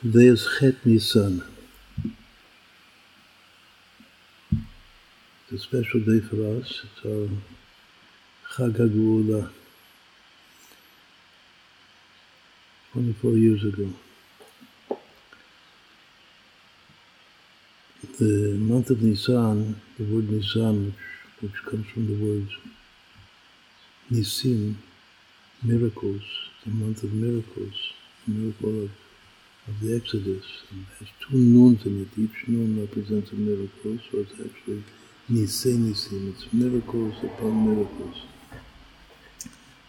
Today is Chet Nisan. It's a special day for us. It's our Chag HaGeula. 24 years ago. The month of Nisan, the word Nisan, which, which comes from the word Nisim, miracles, the month of miracles, miracle of of the Exodus. And has two noons in it. Each noon represents a miracle, so it's actually Nisei Nisim. It's miracles upon miracles.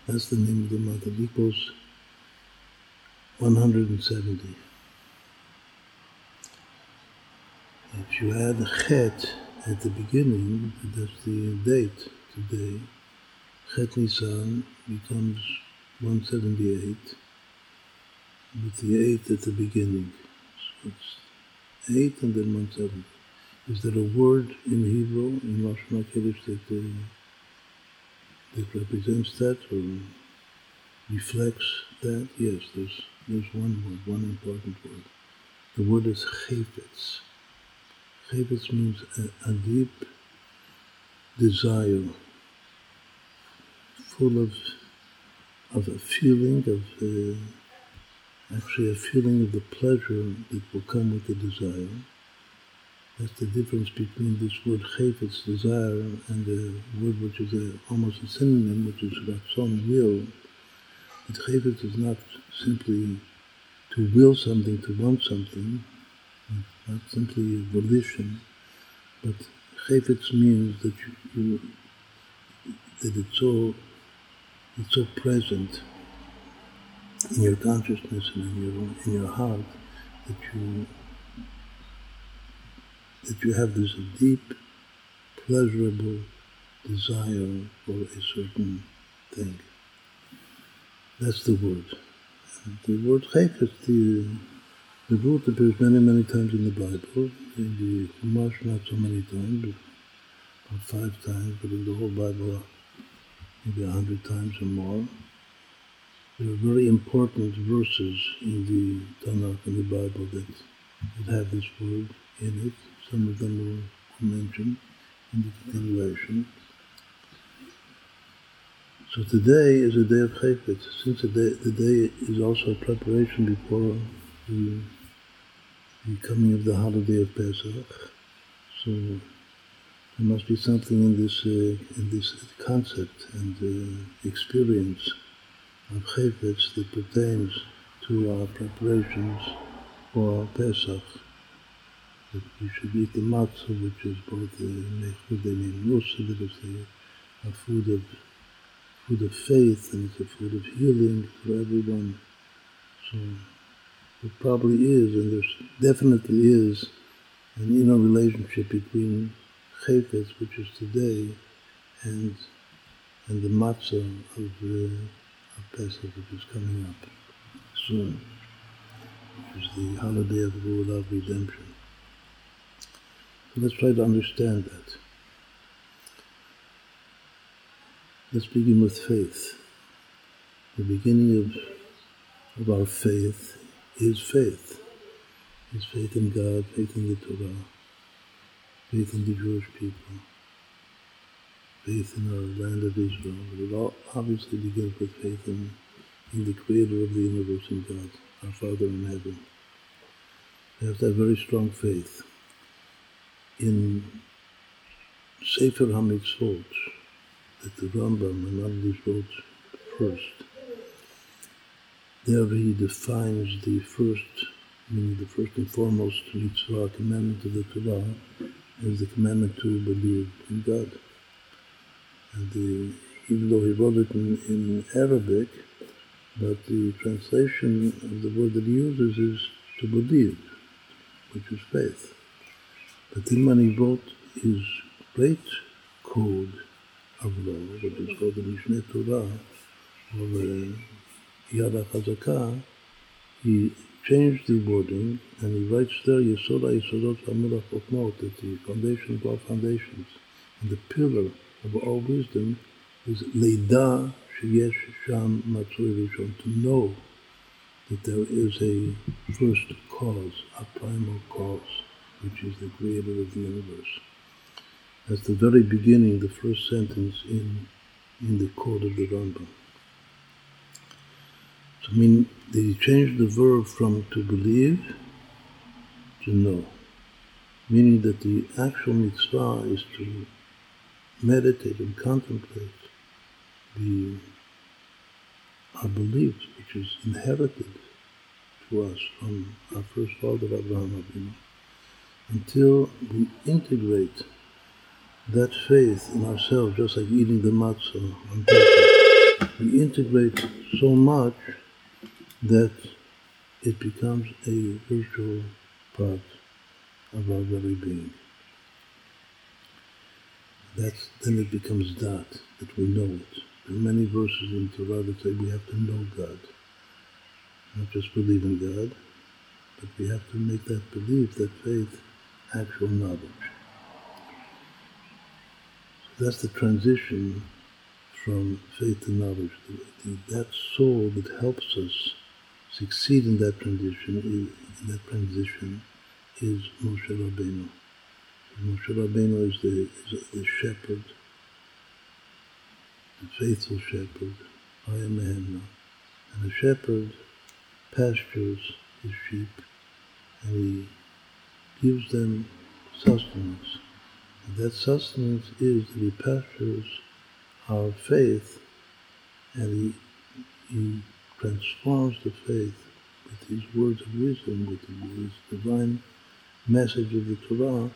That's the name of the month. It equals 170. If you add chet at the beginning, that's the date today, chet Nisan becomes 178 with the eight at the beginning. So it's eight and then 170. Is there a word in Hebrew, in Rosh Hashanah that, uh, that represents that or reflects that? Yes, there's, there's one word, one important word. The word is chayfetz. Chayfetz means a, a deep desire, full of, of a feeling of uh, actually a feeling of the pleasure that will come with the desire. That's the difference between this word chayfetz, desire, and the word which is a, almost a synonym, which is ratzon, will. But chayfetz is not simply to will something, to want something, not simply volition, but chayfetz means that you, you that it's so it's so present in your consciousness and in your in your heart that you that you have this deep, pleasurable desire for a certain thing. That's the word. And the word chayfetz, the, the word appears many, many times in the Bible. In the Chumash, not so many times, about five times, but in the whole Bible, maybe a hundred times or more. There are very important verses in the Tanakh and the Bible that, that have this word in it. Some of them will mentioned in the continuation. So today is a day of Chayfetz. Since the day, the day is also a preparation before the, the coming of the holiday of Pesach, so there must be something in this uh, in this concept and uh, experience of Chayfetz that pertains to our preparations for our Pesach. That we should eat the matzah, which is both the Mechud Musa, that is a, food of food of faith and it's a food of healing for everyone. So it probably is, and there definitely is an inner relationship between Chayfetz, which is today, and and the matzah of the Pesach, which is coming up soon, which is the holiday of Geulah of redemption. So let's try to understand that. Let's begin with faith. The beginning of, of our faith is faith. Is faith in God, faith in the Torah, faith in the Jewish people, faith in our land of Israel. But it all obviously begins with faith in, in the Creator of the universe, and God, our Father in heaven. We have to have very strong faith in Sefer HaMitzvot, that the Rambam and others wrote first. There he defines the first, meaning the first and foremost mitzvah, commandment of the Torah, as the commandment to believe in God. The, even though he wrote it in, in Arabic, but the translation of the word that he uses is to believe, which is faith. But then when he wrote his great code of law, which is called the Mishneh Torah, or the uh, Yad HaChazakah, he changed the wording and he writes there Yesod HaYesodot Hamul HaChokmot, that the foundation of all foundations and the pillar of all wisdom is Leida Sheyesh Sham Matzui Rishon, to know that there is a first cause, a primal cause, which is the creator of the universe. That's the very beginning, the first sentence in, in the code of the Rambam. So, I mean, they changed the verb from to believe to know, meaning that the actual mitzvah is to meditate and contemplate the our beliefs, which is inherited to us from our first father Abraham Avinu, until we integrate that faith in ourselves, just like eating the matzah on we integrate so much that it becomes a virtual part of our very being. That's then it becomes that, that we know it. There are many verses in Torah that say we have to know God. Not just believe in God, but we have to make that belief, that faith, actual knowledge. So that's the transition from faith to knowledge. That soul that helps us succeed in that transition, in that transition, is Moshe Rabbeinu. Moshe Rabbeinu is the, is the shepherd the faithful shepherd, I am Hemna. And the shepherd pastures his sheep and he gives them sustenance. And that sustenance is that he pastures our faith and he, he transforms the faith with his words of wisdom, with his divine message of the Torah,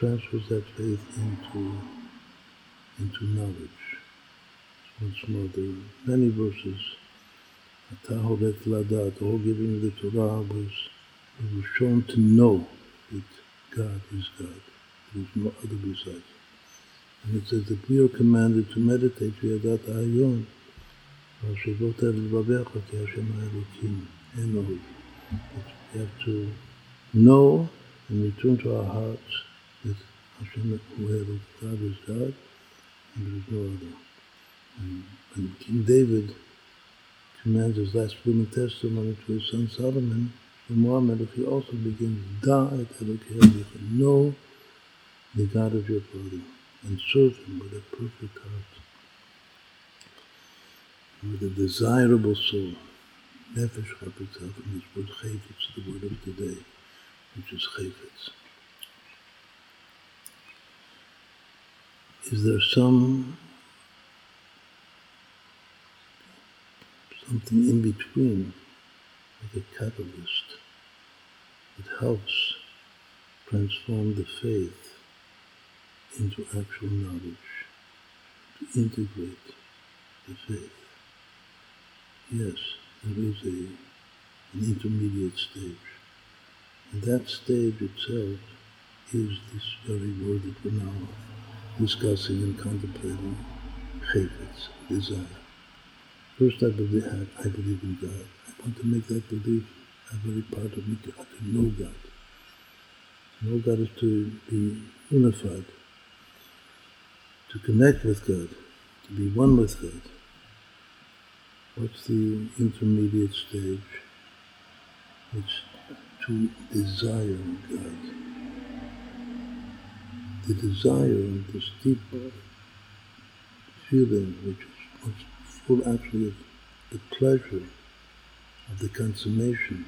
transfers that faith into, into knowledge once more. There are many verses. Ladat, the whole giving the Torah was, we shown to know that God is God. There is no other besides. And it says that we are commanded to meditate Ki Hashem Elokim, Ein Od. We have to know and return to our hearts Hashem God is God, and there is no other. And when King David commands his last living testimony to his son Solomon, the Muhammad, if he also begins, Da et know the God of your father, and serve him with a perfect heart, with a desirable soul. Nefesh Chapetzah, from this word Chayfetz, the word of today, which is Chayfetz. Is there some something in between, like a catalyst. that helps transform the faith into actual knowledge, to integrate the faith. Yes, there is a, an intermediate stage. And that stage itself is this very word that we're now discussing and contemplating, chayfetz, desire. First, I believe, I believe in God. I want to make that belief a very part of me to, to know God. To know God is to be unified, to connect with God, to be one with God. What's the intermediate stage? It's to desire God. The desire, this deep feeling which is full actually of the pleasure of the consummation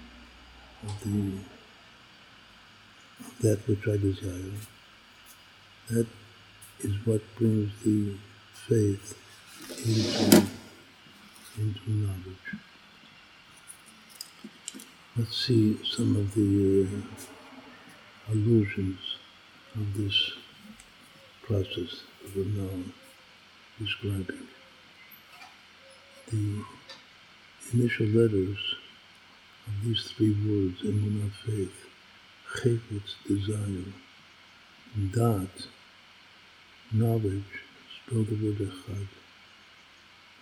of the of that which I desire. That is what brings the faith into, into knowledge. Let's see some of the uh, allusions of this process that we're now describing the initial letters of these three words, emunah, faith, chayfetz, desire, dat, knowledge, spell the word echad,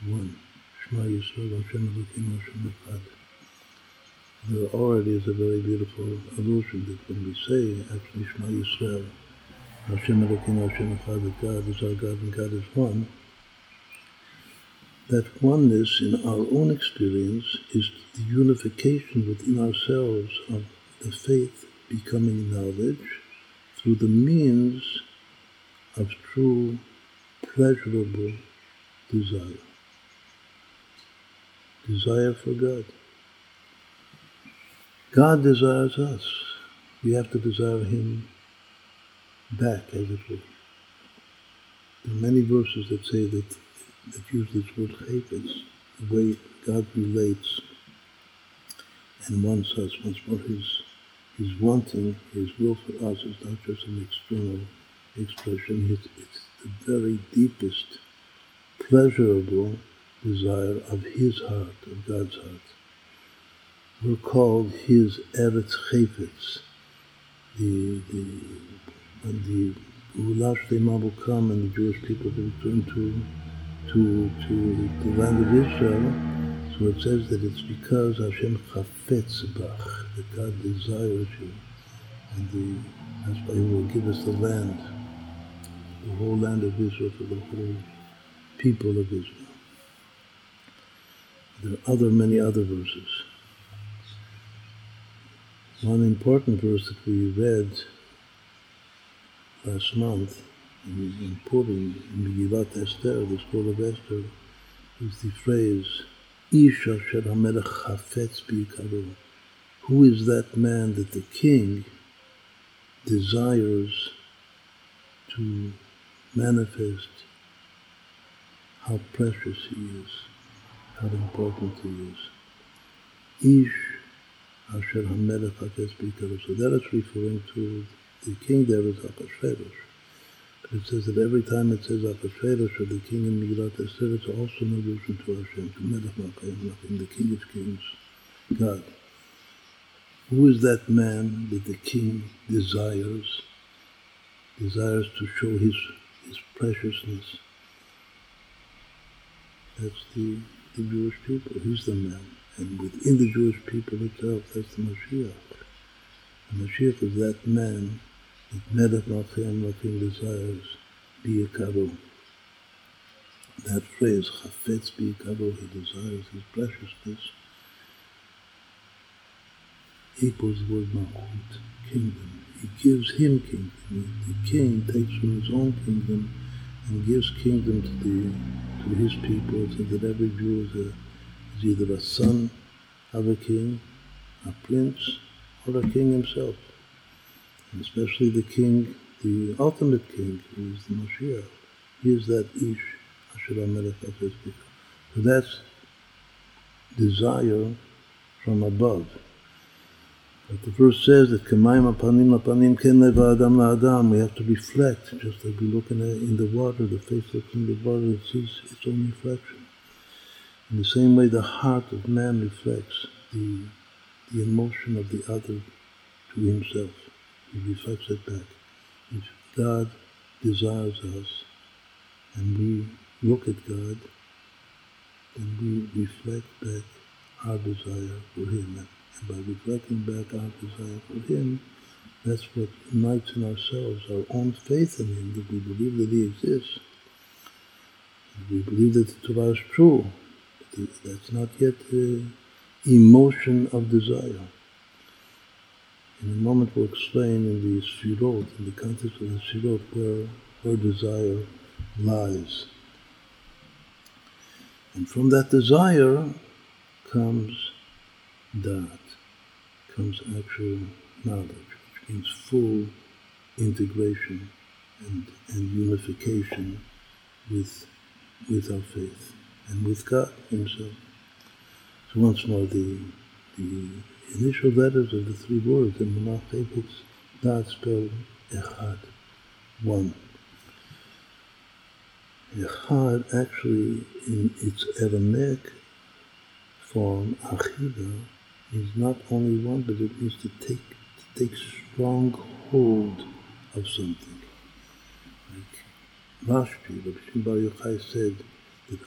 one, Shema Yisrael, Hashem Elokeinu, Hashem Echad. There already is a very beautiful allusion that when we say, actually, Shema Yisrael, Hashem Elokeinu, Hashem Echad, that God is our God and God is one, that oneness in our own experience is the unification within ourselves of the faith becoming knowledge through the means of true pleasurable desire. Desire for God. God desires us. We have to desire Him back, as it were. There are many verses that say that that use this word chayfetz, the way God relates and wants us, wants what His His wanting, His will for us is not just an external expression. It's, it's the very deepest, pleasurable desire of His heart, of God's heart. We're called His Eretz Chayfetz. The the when the Ulash will come and the Jewish people will return to to to the land of Israel. So it says that it's because Hashem chafetz bach, that God desires you, and the, that's why He will give us the land, the whole land of Israel for the whole people of Israel. There are other many other verses. One important verse that we read last month in, Purim, in Megillat Esther, the scroll of Esther, is the phrase, Ish asher hamelech chafetz b'yikaru. Who is that man that the king desires to manifest how precious he is, how important he is. Ish asher hamelech chafetz b'yikaru. So that is referring to the king there is Achashverosh. But it says that every time it says Achashverosh or the king in Megillat Esther, it's also an allusion to Hashem, to Melech Malchayim the king of kings, God. Who is that man that the king desires, desires to show his, his preciousness? That's the, the Jewish people. He's the man. And within the Jewish people itself, that's the Mashiach. The Mashiach is that man that Melech Malchim Malchim desires Biyakaru. That phrase, Chafetz Biyakaru, he desires his preciousness, equals the word Malchut, kingdom. He gives him kingdom. The king takes from his own kingdom and gives kingdom to the to his people, so that every Jew is, a, is either a son of a king, a prince, or a king himself especially the king, the ultimate king, who is the Mashiach. He is that Ish, Asher Melech So that's desire from above. But the verse says that Kemaim apanim apanim ken adam la'adam. We have to reflect, just like we look in, in the water, the face looks in the water, it sees its own reflection. In the same way, the heart of man reflects the, the emotion of the other to himself. He reflects it back. If God desires us and we look at God, then we reflect back our desire for Him. And by reflecting back our desire for Him, that's what unites in ourselves our own faith in Him, that we believe that He exists. We believe that the Torah is true. That's not yet the emotion of desire. In a moment we'll explain in the Sfirot, in the context of the Sfirot, where, where desire lies. And from that desire comes that, comes actual knowledge, which means full integration and, and unification with, with our faith and with God Himself. So once more, the, the initial letters of the three words in Munach Chayfetz, not spelled Echad, one. Echad actually in its Aramaic form, Achida, means not only one, but it means to take to take strong hold of something. Like Rashbi, Rabbi Shimon Yochai said that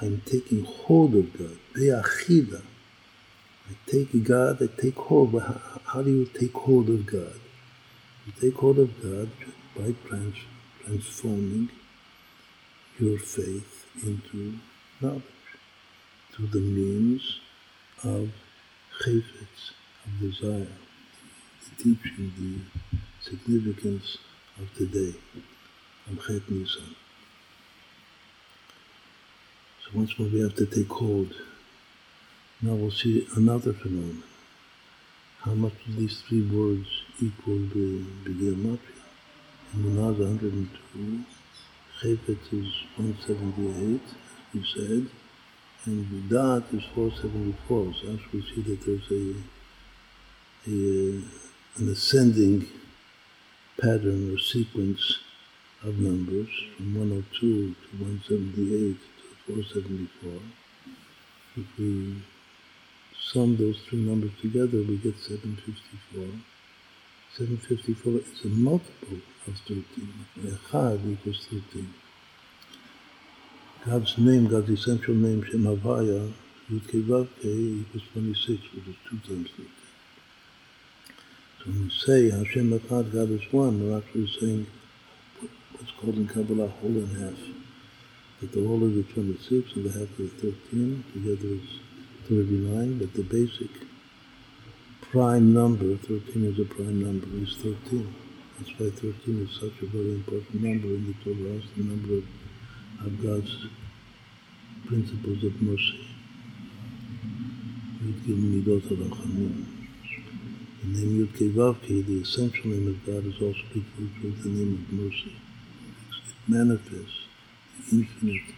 I'm taking hold of God, Be'achida, I take God, I take hold. But how, how, do you take hold of God? You take hold of God by trans, transforming your faith into knowledge. through the means of chayfetz, of desire, the teaching, the significance of today, of Chet Nisan. So once more we have to take hold. Now we'll see another phenomenon. How much do these three words equal the Gematria? Emunah is 102, Chayfetz is 178, as we said, and Vidat is 474. So actually we see that there's a, a uh, an ascending pattern or sequence of numbers from 102 to 178 to 474. If we sum those three numbers together, we get 754. 754 is a multiple of 13. Echad equals 13. God's name, God's essential name, Shem Havaya, Yud equals 26, which is 2 times 13. So when we say Hashem Echad, God is one, we're actually saying what's called in Kabbalah whole and half. That the whole of the 26 and the half the 13 together is 39, but the basic prime number, 13 is a prime number, is 13. That's why 13 is such a very important number in the Torah. It's the number of of God's principles of mercy. The name Yud Kei Vav Kei, the essential name of God, is also referred to the name of mercy. It manifests the infinite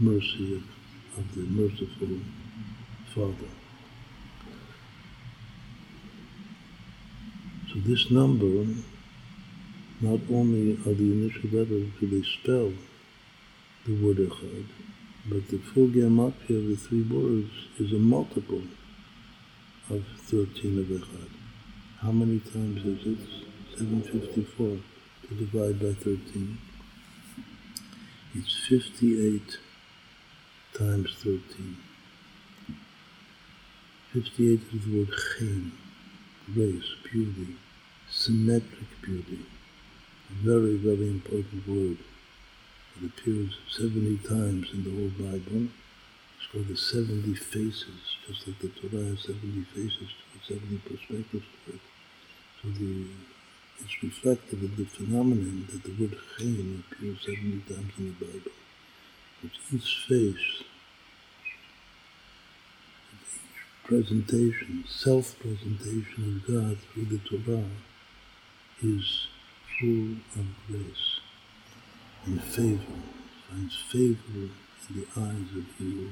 mercy of, of the merciful So this number, not only are the initial letters do they spell the word Echad. But the full gematria of the three words is a multiple of 13 of Echad. How many times is it? 754 to divide by 13. It's 58 times 13. 58 is the word chen, grace, beauty, symmetric beauty. A very, very important word. It appears 70 times in the whole Bible. It's called the 70 faces, just like the Torah has 70 faces to it, 70 perspectives to it. So the, it's reflected in the phenomenon that the word chen appears 70 times in the Bible. But each face, presentation, self-presentation of God through the Torah is full of grace and favor, finds favor in the eyes of he who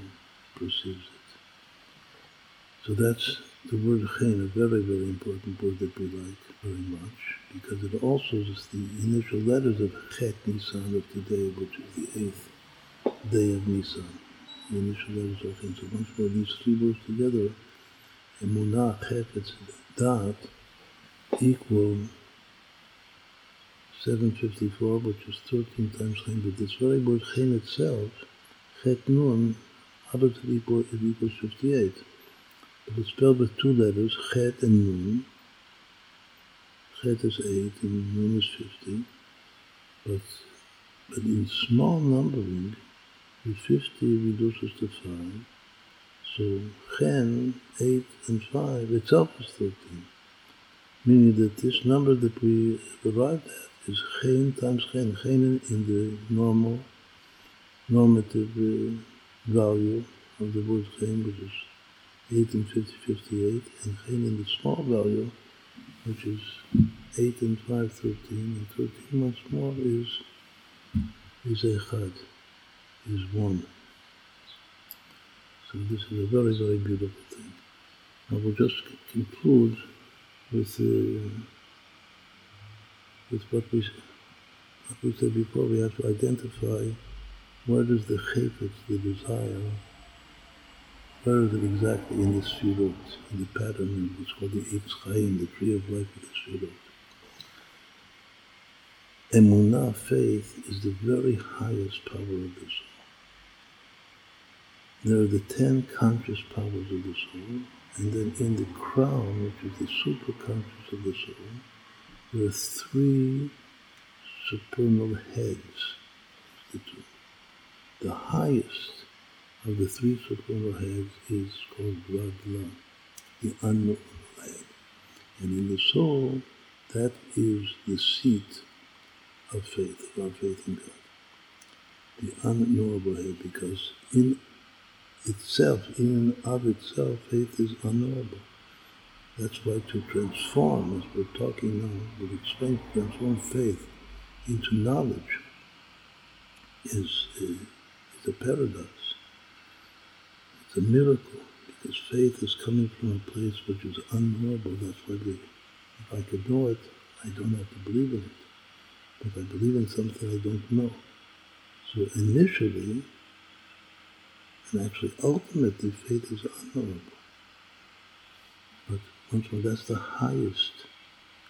perceives it. So that's the word chen, a very, very important word that we like very much, because it also is the initial letters of Chet Nisan of today, which is the eighth day of Nisan. Letters of chen. So once more, these three words together, emunah, chefetz, dat, equal 754, which is 13 times chen, but this very word chen itself, chet nun, the equal, it equals 58. But it's spelled with two letters, chet and nun. Chet is 8 and nun is 50. But, but in small numbering, the 50 reduces to 5. So chen, 8 and 5 itself is 13. Meaning that this number that we arrived at is geen times geen. Geen in the normal, normative value of the word geen, which is 8 and 50, 58, and geen in the small value, which is 8 and 5, 13, and 13 once more is, is echad, is one. So this is a very, very beautiful thing. I will just conclude with uh, with what we, what we said before, we have to identify where does the chayfetz, the desire, where is it exactly in the sfirot, in the pattern, it's called the Eitz Chaim, the tree of life of the sfirot. Emunah, faith, is the very highest power of the soul. There are the ten conscious powers of the soul, and then in the crown, which is the superconscious of the soul, there are three supernal heads. The highest of the three supernal heads is called Radla, the unknown head. And in the soul, that is the seat of faith, of our faith in God. The unknowable head, because in itself, in and of itself, faith is unknowable. That's why to transform, as we're talking now, we explain to transform faith into knowledge is, is, is a paradox. It's a miracle because faith is coming from a place which is unknowable. That's why we, if I could know it, I don't have to believe in it. But I believe in something I don't know. So initially, and actually ultimately, faith is unknowable. But once more, that's the highest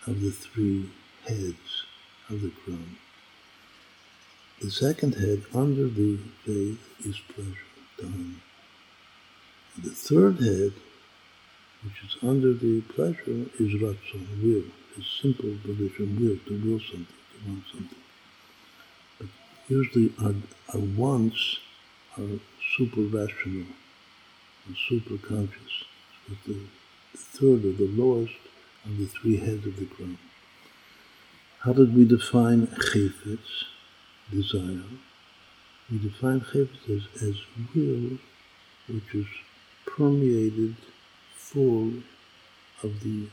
of the three heads of the crown. The second head under the faith is pleasure, dharma. The third head, which is under the pleasure, is ratzon, will, It's simple volition, will, to will something, to want something. But usually our, our wants are super rational and super conscious. But the, third or the lowest of the three heads of the crown. How did we define chayfetz, desire? We define chayfetz as, as will, which is permeated full of the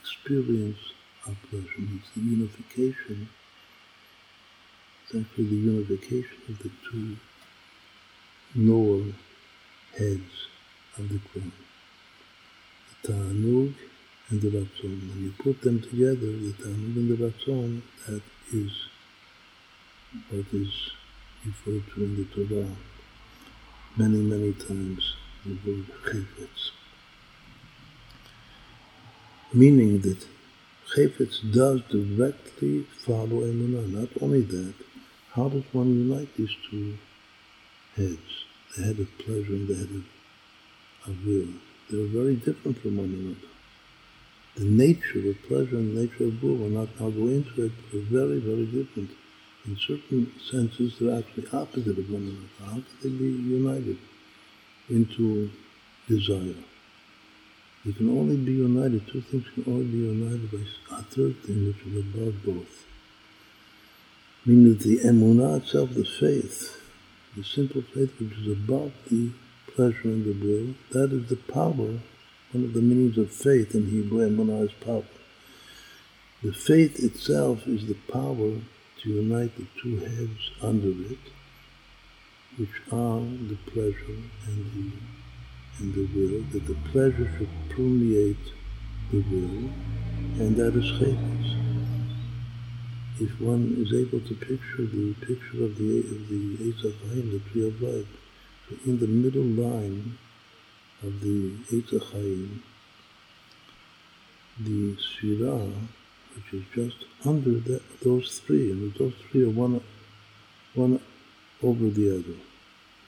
experience of pleasure. It's the unification, it's actually the unification of the two lower heads of the crown. The Ta'anug and the Ratzon. When you put them together, the Ta'anug and the Ratzon, that is what is referred to in the Torah many, many times, the word Chayfetz. Meaning that Chayfetz does directly follow Emunah. Not only that, how does one unite these two heads? The head of pleasure and the head of, of will. They're very different from one another the nature of pleasure and the nature of will, will not now go into it, are very, very different. In certain senses, they're actually opposite of one another. How can they be united into desire? They can only be united, two things can only be united by a third thing which is above both. Meaning that the emunah itself, the faith, the simple faith which is above the pleasure and the will, that is the power one of the meanings of faith in Hebrew, emunah is power. The faith itself is the power to unite the two heads under it, which are the pleasure and the and the will, that the pleasure should permeate the will, and that is chayfetz. If one is able to picture the picture of the of the Eitz the tree of life, so in the middle line of the Eitz the Sfirah, which is just under the, those three, and those three are one, one over the other.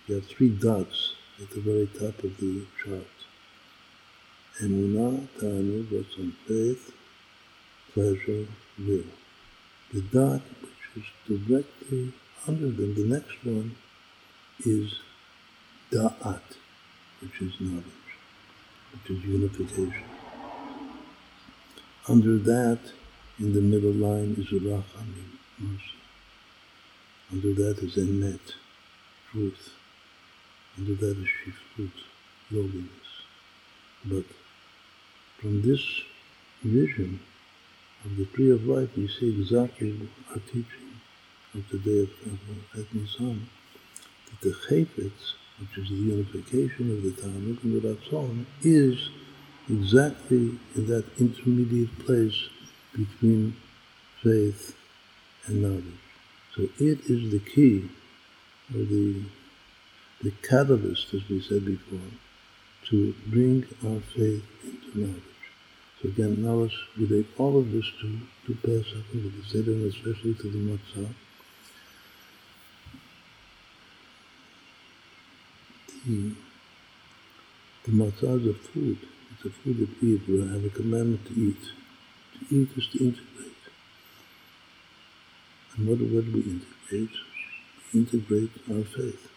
You have three dots at the very top of the chart. Emunah, Ta'anug, Ratzon faith, pleasure, will. The dot which is directly under them, the next one is Da'at which is knowledge, which is unification. Under that, in the middle line is Rachamim, mercy. Under that is Emet, truth. Under that is Shiflut, lowliness. But from this vision of the tree of life, we see exactly our teaching of the day of, of, of Nisan, that the Chayfetz which is the unification of the Ta'anug and the Ratzon, is exactly in that intermediate place between faith and knowledge. So it is the key, or the, the catalyst, as we said before, to bring our faith into knowledge. So again, now let's relate all of this to, to Pesach to the Seder, especially to the Matzah. the, the matzah of food. It's a food that we eat. We have a commandment to eat. To eat is to integrate. And what, what do we integrate? We integrate our faith.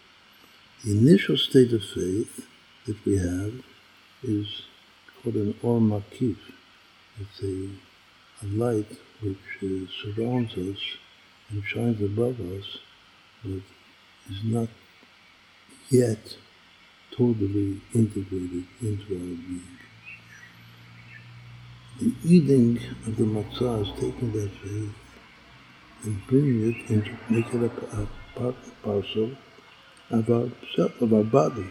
The initial state of faith that we have is called an or makif. It's a, a light which uh, surrounds us and shines above us, but is not yet totally integrated into our being. The eating of the matzah is taking that faith and bringing it into, make it a, a part and parcel of our self, of our body.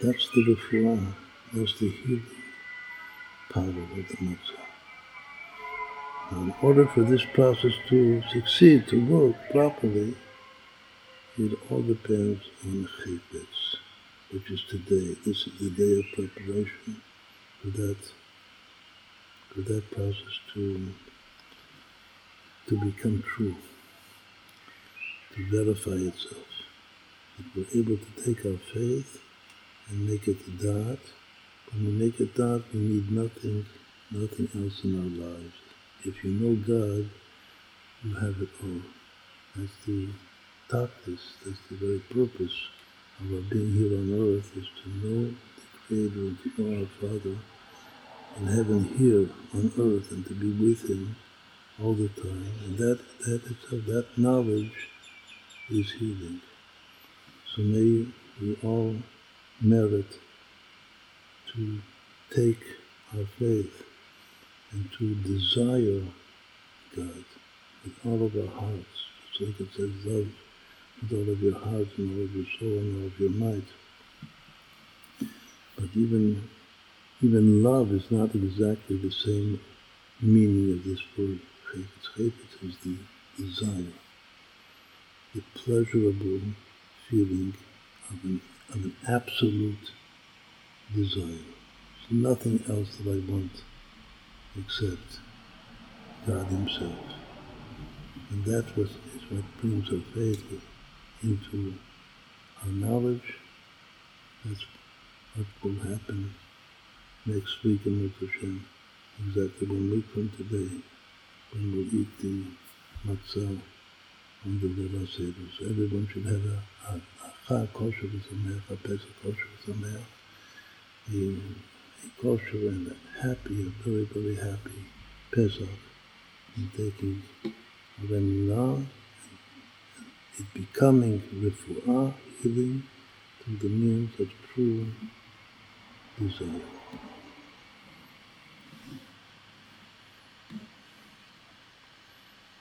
That's the refuah, that's the healing power of the matzah. In order for this process to succeed, to work properly, it all depends on chifetz, which is today. This is the day of preparation for that, for that process to, to become true, to verify itself. That we're able to take our faith and make it a Da'at. When we make it Da'at, we need nothing, nothing else in our lives. If you know God, you have it all. That's the tachlis, that's the very purpose of our being here on earth, is to know the Creator to know our Father in heaven here on earth and to be with Him all the time. And that, that itself, that knowledge is healing. So may we all merit to take our faith and to desire God with all of our hearts. It's like it says, love with all of your heart and all of your soul and all of your might. But even even love is not exactly the same meaning of this word. Chayfetz is the desire, the pleasurable feeling of an, of an absolute desire. There's nothing else that I want except God Himself. And that was, is what brings our faith into our knowledge. That's what will happen next week in Mitzvah Hashem, exactly one week from today, when we'll eat the matzah on the Leila Seder. So everyone should have a, a, a kosher v'sameach, a Pesach kosher v'sameach, a kosher and a happy, a very, very happy Pesach in taking of and it becoming refuah, healing, to the means of true desire.